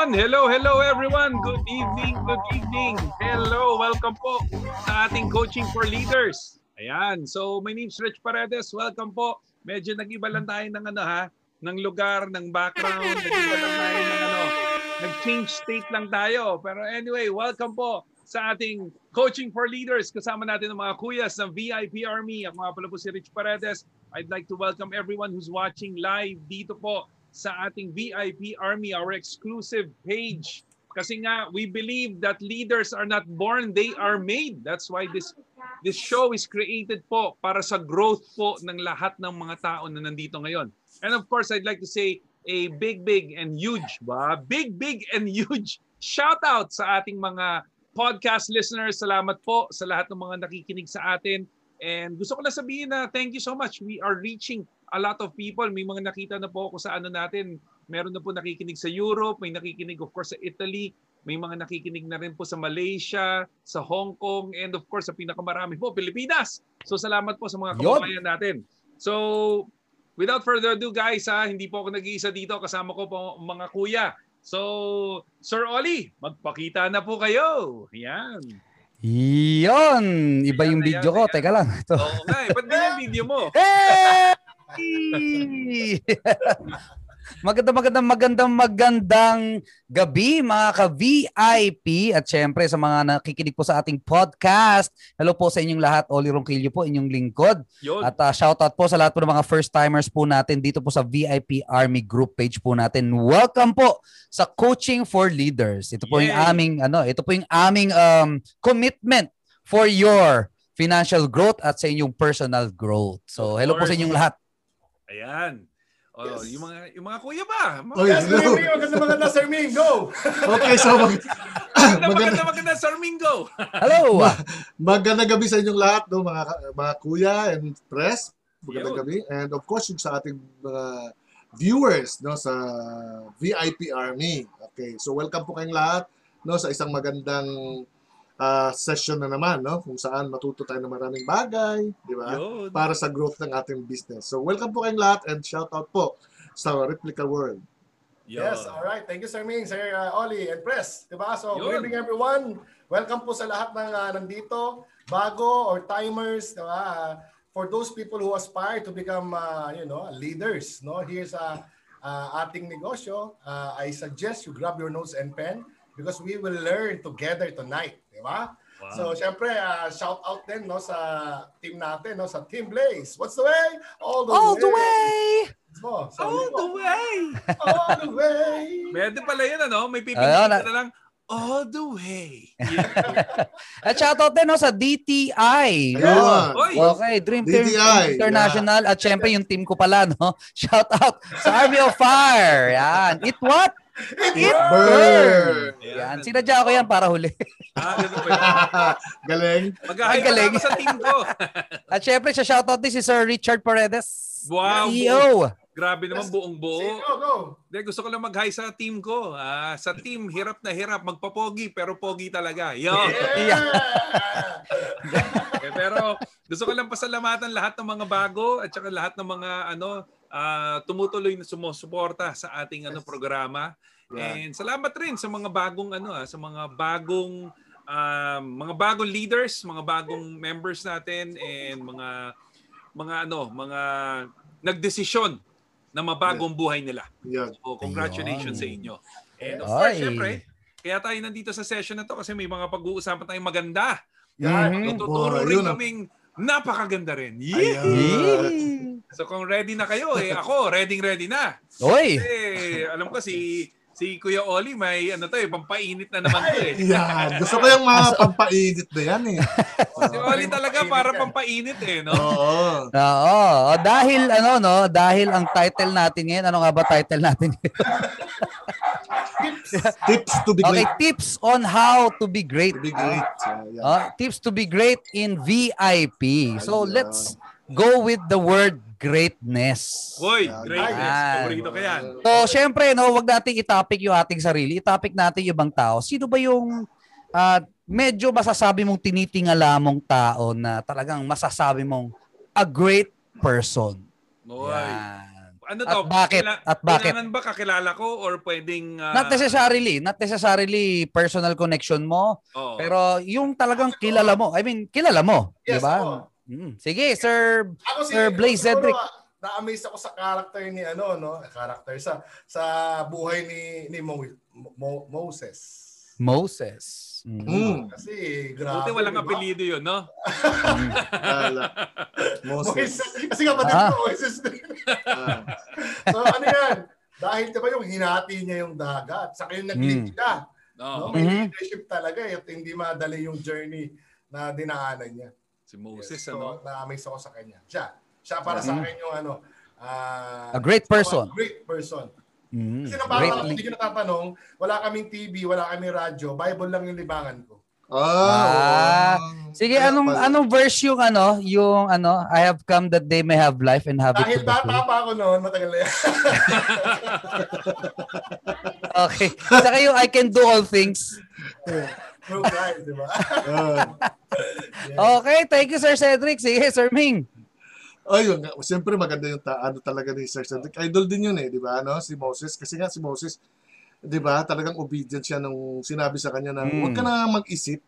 Yon. Hello, hello everyone. Good evening, good evening. Hello, welcome po sa ating Coaching for Leaders. Ayan, so my name is Rich Paredes. Welcome po. Medyo nag-iba lang tayo ng ano ha, ng lugar, ng background. Nag-iba lang tayo ng ano, nag-change state lang tayo. Pero anyway, welcome po sa ating Coaching for Leaders. Kasama natin ang mga kuyas ng VIP Army. Ako nga pala po si Rich Paredes. I'd like to welcome everyone who's watching live dito po sa ating VIP Army, our exclusive page. Kasi nga, we believe that leaders are not born, they are made. That's why this this show is created po para sa growth po ng lahat ng mga tao na nandito ngayon. And of course, I'd like to say a big, big and huge, ba? Big, big and huge shout out sa ating mga podcast listeners. Salamat po sa lahat ng mga nakikinig sa atin. And gusto ko lang sabihin na thank you so much. We are reaching a lot of people. May mga nakita na po ako sa ano natin. Meron na po nakikinig sa Europe, may nakikinig of course sa Italy, may mga nakikinig na rin po sa Malaysia, sa Hong Kong, and of course sa pinakamarami po, Pilipinas. So salamat po sa mga kababayan natin. So without further ado guys, ha, hindi po ako nag-iisa dito. Kasama ko po mga kuya. So, Sir Oli, magpakita na po kayo. Yan. Yon! Iba yung video ko. Teka lang. Ito. Oo nga eh. Ba't yung video mo? Hey! magandang magandang magandang magandang gabi mga ka-VIP at syempre sa mga nakikinig po sa ating podcast. Hello po sa inyong lahat. Oli Ronquillo po, inyong lingkod. Yun. At uh, shoutout po sa lahat po ng mga first timers po natin dito po sa VIP Army group page po natin. Welcome po sa Coaching for Leaders. Ito po Yay. yung aming ano, ito po yung aming um, commitment for your financial growth at sa inyong personal growth. So, hello po sa inyong lahat. Ayan. Oh, Yes. yung mga yung mga kuya ba? Mga, Oh, Yes, hello. Mimi, maganda maganda Sir Ming, go! Okay, so mag, maganda, maganda, maganda, Sir Mingo. Hello. maganda gabi sa inyong lahat, no, mga, mga kuya and press. Magandang Yun. gabi. And of course, yung sa ating mga viewers no sa VIP Army. Okay, so welcome po kayong lahat no sa isang magandang ah, session na naman no kung saan matuto tayo ng maraming bagay, di ba? Yun. Para sa growth ng ating business. So welcome po kayong lahat and shout out po sa Replica World. Yun. Yes, all right. Thank you Sir Ming, Sir uh, Oli and Press, 'di ba? So, Yun. good evening everyone. Welcome po sa lahat ng uh, nandito, bago or timers, 'di ba? Uh, for those people who aspire to become uh, you know, leaders, no? Here's a uh, ating negosyo. Uh, I suggest you grab your notes and pen because we will learn together tonight, 'di ba? Wow. So, syempre, uh, shout out din no sa team natin, no sa Team Blaze. What's the way? All the All way. the way. Oh, so, All the way. all the way. Pwede pala yun, ano? May pipiliin ka na lang. All the way. At shoutout din no, sa DTI. No? Ayun. Oy. Okay, Dream Team International. At syempre yung team ko pala, no? Shoutout sa Army of Fire. Yan. It what? It Burn! Yan. Sinadya ko yan para huli. Ah, ganun ba? Galing. Mag-hi Ang galing. ka sa team ko. At syempre sa shoutout din si Sir Richard Paredes. Wow. CEO. Grabe naman buong buo. Go, go. Gusto ko lang mag-hi sa team ko. Ah, sa team, hirap na hirap. Magpapogi, pero pogi talaga. Yo. Yeah. Eh, pero gusto ko lang pasalamatan lahat ng mga bago at saka lahat ng mga ano ah, tumutuloy na sumusuporta sa ating ano programa. And salamat rin sa mga bagong ano ah, sa mga bagong um, mga bagong leaders, mga bagong members natin and mga mga ano, mga nagdesisyon na mabagong buhay nila. Yan. So, congratulations Ayun. sa inyo. And of course, Ay. syempre, kaya tayo nandito sa session na to kasi may mga pag-uusapan tayong maganda. Mhm. Tuturo Boy, rin kaming napakaganda rin. Yeah! Ayan. So kung ready na kayo, eh ako, ready ready na. Oy. Eh, alam ko si si Kuya Oli may ano to eh, pampainit na naman to eh. Yan. Gusto ko yung mga pampainit na yan eh. Si Oli talaga para pampainit eh, no? Oo. Oo. O, dahil ano no, dahil ang title natin ngayon, ano nga ba title natin? Tips to be okay, great. tips on how to be great. To be great. Yan. Ah, tips to be great in VIP. So let's go with the word greatness. Hoy, Yan. greatness. Paborito ka yan. So, syempre, no, wag nating i-topic yung ating sarili. I-topic natin yung ibang tao. Sino ba yung ah, medyo masasabi mong tinitingala mong tao na talagang masasabi mong a great person? Hoy. Yan. ano At to? bakit? Kaila- At bakit? Kailangan ba kakilala ko or pwedeng... ah, Not necessarily, not necessarily personal connection mo, oo. pero yung talagang kilala mo. I mean, kilala mo, Yes, 'di ba? Mm. Sige, Sir Ako si Sir Blaze Cedric. Na-amaze ako sa character ni ano no, character sa sa buhay ni ni Mo, Mo- Moses. Moses. Mm. Mm. Kasi grabe. Buti walang di ba? apelido yun, no? Moses. Moses. Kasi kapatid Ah. ko, Moses din. Ah. so ano yan? Dahil diba yung hinati niya yung dagat, saka yung nag-lead Mm. siya. Oo. No? May Mhm. leadership talaga eh, at hindi madali yung journey na dinaanan niya. Si Moses, Yes. So, ano? na-amaze ako sa kanya. Siya. Siya para sa Mhm. akin yung ano, ah, A great person. A great person. Mm. Kasi nang parang Greatly. hindi ko natatanong, wala kaming TV, wala kaming radyo, Bible lang yung libangan ko. Ah, Ah. Sige, Kaya anong pala. anong verse yung ano, yung ano, I have come that they may have life and have Dahil it to the bata full. pa ako noon, matagal na yan. Okay. Saka yung I can do all things. True guys, di ba? Okay, thank you Sir Cedric. Sige, Sir Ming. Ayun, nga, siyempre maganda yung ta- ano talaga ni Sir Cedric. Idol din yun eh, di ba? Ano, si Moses. Kasi nga si Moses, di ba, talagang obedient siya nung sinabi sa kanya na Mm. huwag ka na mag-isip,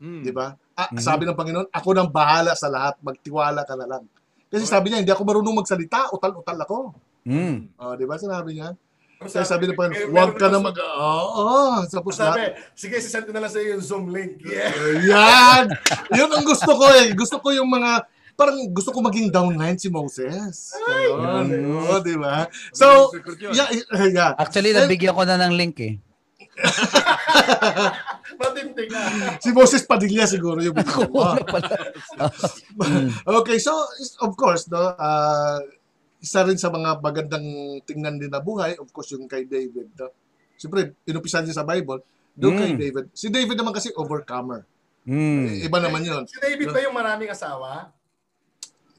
Hmm. di ba? Ah, Mhm. Sabi ng Panginoon, ako nang bahala sa lahat, magtiwala ka na lang. Kasi sabi niya, hindi ako marunong magsalita, utal-utal ako. Mm. Oh, di ba? Sinabi niya. Ano sabi eh, Panginoon, meron huwag ka na mag... Oo, oh, tapos Sabi, lahat. sige, sisend ko na lang sa iyo yung Zoom link. Yeah. Yan! Yun ang gusto ko eh. Gusto ko yung mga parang gusto ko maging downline si Moses. Ay! Oo, di ba? So, Secret yun. yeah, yeah. Actually, nabigyan ko na ng link eh. Matintig na. Si Moses Padilla siguro yung. Okay, so of course, no, ah, isa rin sa mga magandang tingnan din na buhay, of course, yung kay David. No? Siyempre, inupisan niya sa Bible, doon kay Mm. David. Si David naman kasi overcomer. Mm. Iba naman yun. Si David ba yung maraming asawa?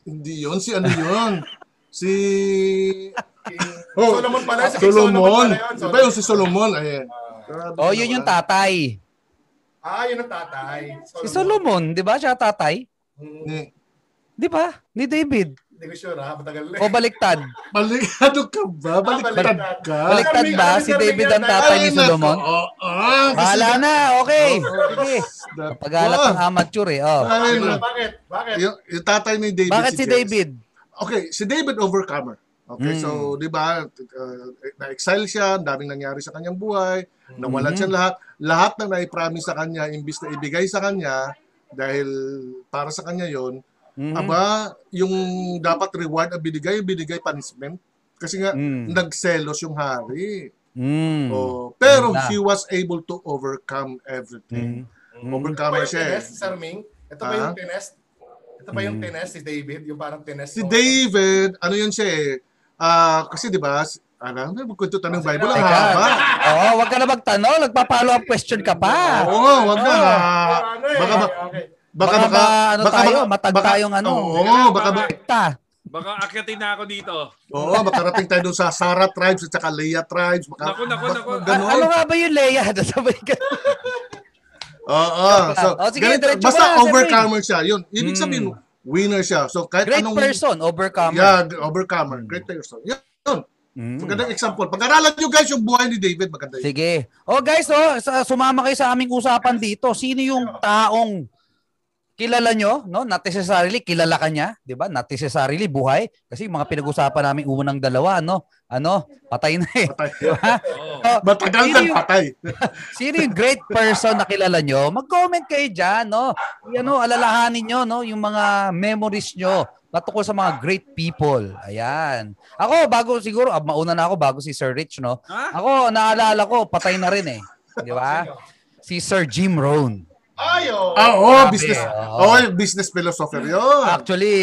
Hindi yun, si ano yun? si King Oh, Solomon pala. Si Solomon Solomon. pala yun. Diba yung si Solomon? Ayan. Grabe Oh, yun yung tatay. Ah, yun ang tatay. Si Solomon, di ba? Siya tatay. Ni- Di ba? Ni David. Hindi ko sure ha, matagal na. O baliktad. Balikado ka ba? Baliktad baliktad. ka? Baliktad ba? Si David ang tatay ni Solomon? nako. Oh, ah, Bahala na. Okay. Sige. Pagalat ng amateur eh. Oh. Ay, Bakit? nako. Bakit? Bakit? Yung, yung tatay ni David. Bakit si. David? Okay, si David overcomer. Okay, Mm. so 'di ba, uh, na-exile siya, ang daming nangyari sa kanyang buhay, nawalan Mhm. siya lahat. Lahat ng nai-promise sa kanya, imbis na ibigay sa kanya dahil para sa kanya 'yon, Mhm. aba yung dapat reward ang binigay, binigay punishment. Kasi nga Mm. nagselos yung hari. Mm. Oh, pero Ganda. he was able to overcome everything. Mm. Overcomer Ito ba yung siya. eh. tinest, Sir Ming? Ito ba Ah? yung tinest? Ito ba yung Hmm. tinest si David? Yung parang tinest? Si? David, ano yun siya eh, ah, kasi 'di ba, ano, may magkwento tayo ng Bible ang Teka. haba. Oo, wag ka na magtanong. Nagpa-follow up question ka pa. Oo, wag na. Ah, ano eh, Baka ba- okay. Baka Baka baka ba, ano tayo, matag tayong ano. Oo, baka ba, Rekta. Baka akyatin na ako dito. oo, makarating tayo doon sa Sara tribes at saka Leah tribes. Baka, Naku, naku, baka naku. ganon. A- ano nga ba yung Leia? Sabay ka. Oo, so, Oh, sige, ganito, basta overcomer siya. Yun, ibig Hmm. sabihin, winner siya. So, kahit Great anong... person, overcomer. Yeah, overcomer. Great person. Yun, yun. Mm. Magandang example. Pag-aralan nyo guys yung buhay ni David, maganda yun. Sige. Oh guys, oh, sa- sumama kayo sa aming usapan dito. Sino yung taong kilala nyo, no? Not necessarily kilala ka niya, 'di ba? Not necessarily buhay kasi yung mga pinag-usapan namin unang dalawa, no? Ano? Patay na eh. Patay. Di ba? Oo. Oh, Matagal Sino na yung- patay. Sino yung great person na kilala nyo? Mag-comment kayo dyan, no? Yan, no, alalahanin nyo, no? Yung mga memories nyo na tungkol sa mga great people. Ayan. Ako, bago siguro, ah, mauna na ako bago si Sir Rich, no? Ako, naalala ko, patay na rin eh. Di ba? Si Sir Jim Rohn. Ay, oh. Oo, Grabe, business. oo. Oo, business philosopher yun. Actually,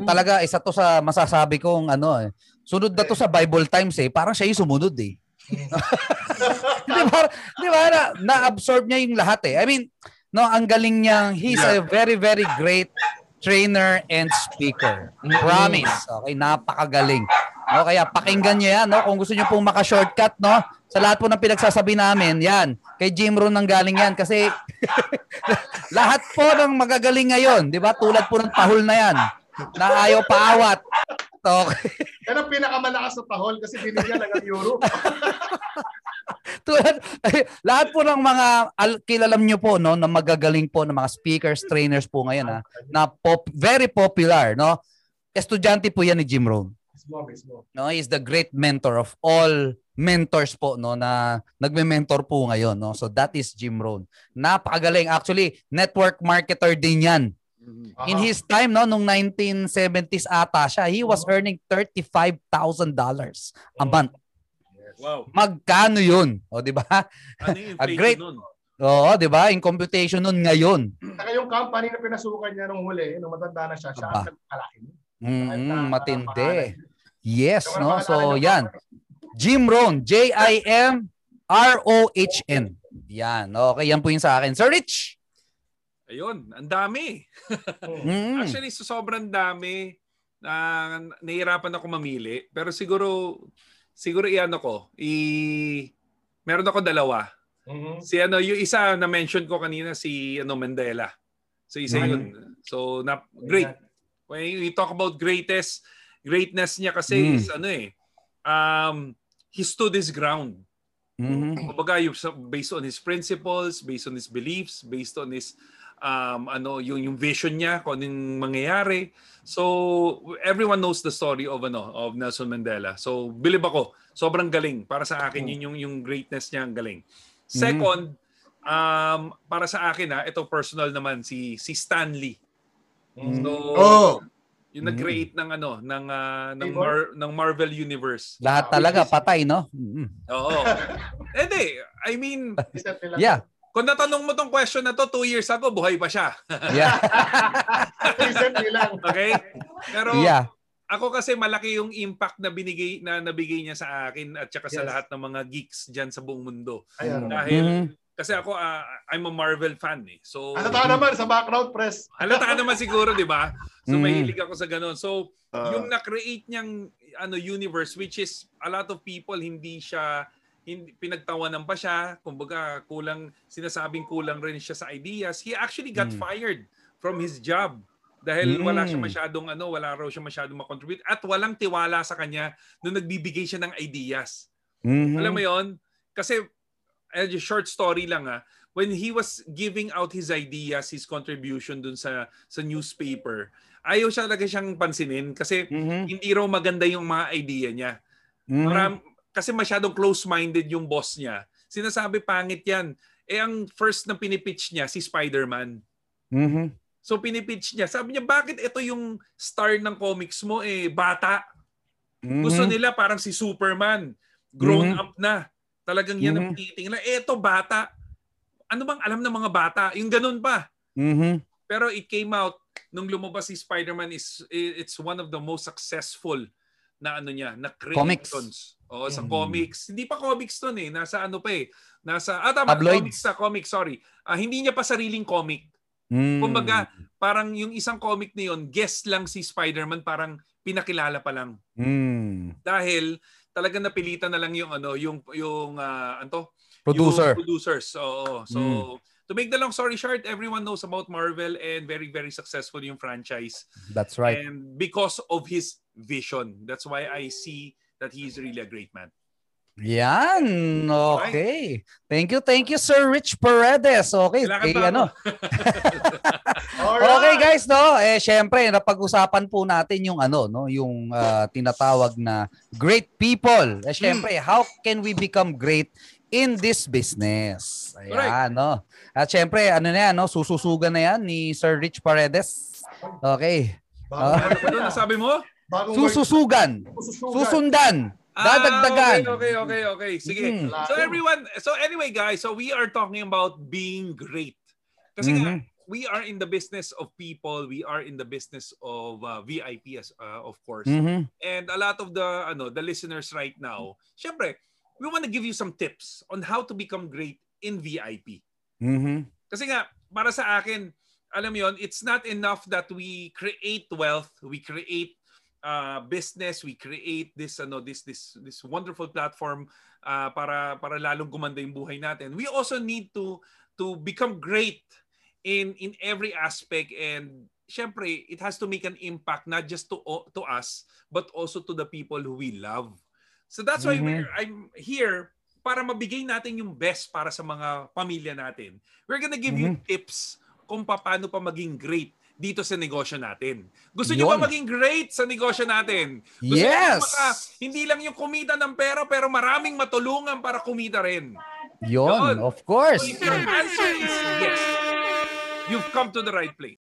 talaga, isa to sa masasabi kong ano eh. Sunod na to sa Bible Times eh. Parang siya yung sumunod eh. di ba? Di ba? Na, na-absorb niya yung lahat eh. I mean, no, ang galing niyang, he's a very, very great trainer and speaker. Promise. Okay, napakagaling. No, kaya pakinggan niyo yan, no? Kung gusto niyo pong maka-shortcut, no? Sa lahat po ng pinagsasabi namin, yan. Kay Jim Rohn nang galing yan kasi lahat po ng magagaling ngayon, 'di ba? Tulad po ng tahol na yan na ayaw paawat. Okay. Yan ang pinakamalakas na tahol kasi binigyan lang ang euro. Tulad, lahat po ng mga al, kilalam nyo po no na magagaling po ng mga speakers, trainers po ngayon ha, na pop, very popular no. Estudyante po yan ni Jim Rohn. Mismo, mismo. No, he is the great mentor of all mentors po no na nagme-mentor po ngayon no. So that is Jim Rohn. Napakagaling. Actually, network marketer din 'yan. In Aha. his time no nung 1970s ata siya, he was earning $35,000 a month. Yes. Wow. Magkano 'yun? O di ba? Ano yung A great- nun? Oo, di ba? In computation nun ngayon. Saka yung company na pinasukan niya nung huli, nung matanda na siya, siya ang nagkalaki. Mm, na- pangalan. matindi. Yes, no? So, yan. Jim Rohn, J-I-M-R-O-H-N. Yan. Okay, yan po yung sa akin. Sir Rich! Ayun, ang dami. Mm. Actually, so sobrang dami na nahihirapan ako mamili. Pero siguro, siguro iano ko, i meron ako dalawa. Mhm. Si ano, yung isa na mention ko kanina si ano Mandela. So isa Mhm. yun. So na great. When you talk about greatest, greatness niya kasi Mm. is ano eh, um, he stood his ground. Mhm. Kumbaga, based on his principles, based on his beliefs, based on his um, ano yung yung vision niya kung anong mangyayari. So everyone knows the story of ano of Nelson Mandela. So believe ako, sobrang galing para sa akin yun yung yung greatness niya ang galing. Second, um para sa akin ha, ito personal naman si si Stanley. Mhm. So Oh, yung nag-create ng ano ng ah, ng? Mar- ng Marvel Universe. Lahat talaga patay, no? Mhm. Oo. Hindi, I mean. Yeah. Kung natanong mo tong question na to two years ago, buhay pa siya. Yeah. Isip nila. Okay? Pero yeah. ako kasi malaki yung impact na binigay na nabigay niya sa akin at saka sa Yes. lahat ng mga geeks diyan sa buong mundo. Ayan. Dahil Mhm. Kasi ako ah, I'm a Marvel fan eh. So Halata naman sa background press. halata naman siguro, 'di ba? So Mhm. mahilig ako sa ganun. So Ah. yung na-create niyang ano universe which is a lot of people hindi siya hindi pinagtawanan pa siya, kumbaga kulang sinasabing kulang rin siya sa ideas. He actually got Mm. fired from his job dahil wala siya Mm. masyadong ano, wala raw siya masyadong makontribute at walang tiwala sa kanya nung nagbibigay siya ng ideas. Mhm. Alam mo 'yon? Kasi just short story lang ah. When he was giving out his ideas, his contribution dun sa sa newspaper, ayaw siya talaga siyang pansinin kasi Mhm. hindi raw maganda yung mga idea niya. Mhm. Maram, kasi masyadong close-minded yung boss niya. Sinasabi pangit yan. Eh ang first na pinipitch niya, si Spider-Man. Mhm. So pinipitch niya. Sabi niya, bakit ito yung star ng comics mo eh bata? Gusto Mhm. nila parang si Superman. Grown Mhm. up na. Talagang yan ang Mhm. tinitingnan. Ito bata. Ano bang alam ng mga bata? Yung ganun pa. Mhm. Pero it came out nung lumabas si Spider-Man is it's one of the most successful na ano niya, na Comics. Oo, sa Mm. comics. Hindi pa comics to eh. Nasa ano pa eh. Nasa, ah tama, Tabloids. comics sa comics, sorry. Ah, hindi niya pa sariling comic. Mhm. Kumbaga, parang yung isang comic na yun, guest lang si Spider-Man, parang pinakilala pa lang. Mhm. Dahil talagang napilitan na lang yung ano, yung yung ah, ano to? Producer. Yung producers. Oo. So, Mm. to make the long story short, everyone knows about Marvel and very very successful yung franchise. That's right. And because of his vision, that's why I see that he is really a great man. Yan. Okay. Thank you, thank you, Sir Rich Paredes. Okay. Kailangan Eh, pa ano? Alright. Okay guys, no? Eh syempre, napag-usapan po natin yung ano, no, yung ah, tinatawag na great people. Eh syempre, how can we become great in this business? Ayan, no. At syempre, ano na yan, no? Sususugan na yan ni Sir Rich Paredes. Okay. Bagong, Ah. Ano na sabi mo? bagong. Sususugan. Sususugan. Susundan. Dadagdagan. Ah, okay, okay, okay, okay. Sige. Mhm. So everyone, so anyway guys, so we are talking about being great. Kasi nga, Mhm. We are in the business of people, we are in the business of uh, VIP as uh, of course. Mhm. And a lot of the ano, the listeners right now, syempre, we want to give you some tips on how to become great in VIP. Mhm. Kasi nga, para sa akin, alam yun, it's not enough that we create wealth, we create uh, business, we create this ano this this this wonderful platform uh, para para lalong gumanda yung buhay natin. We also need to to become great in in every aspect and syempre, it has to make an impact not just to to us, but also to the people who we love. So that's why Mhm. we're, I'm here para mabigay natin yung best para sa mga pamilya natin. We're gonna give you tips kung paano pa maging great dito sa negosyo natin. Gusto niyo ba maging great sa negosyo natin? Gusto Yes! maka- hindi lang yung kumita ng pera pero maraming matulungan para kumita rin. Yon, of course. So if your answer is yes, you've come to the right place.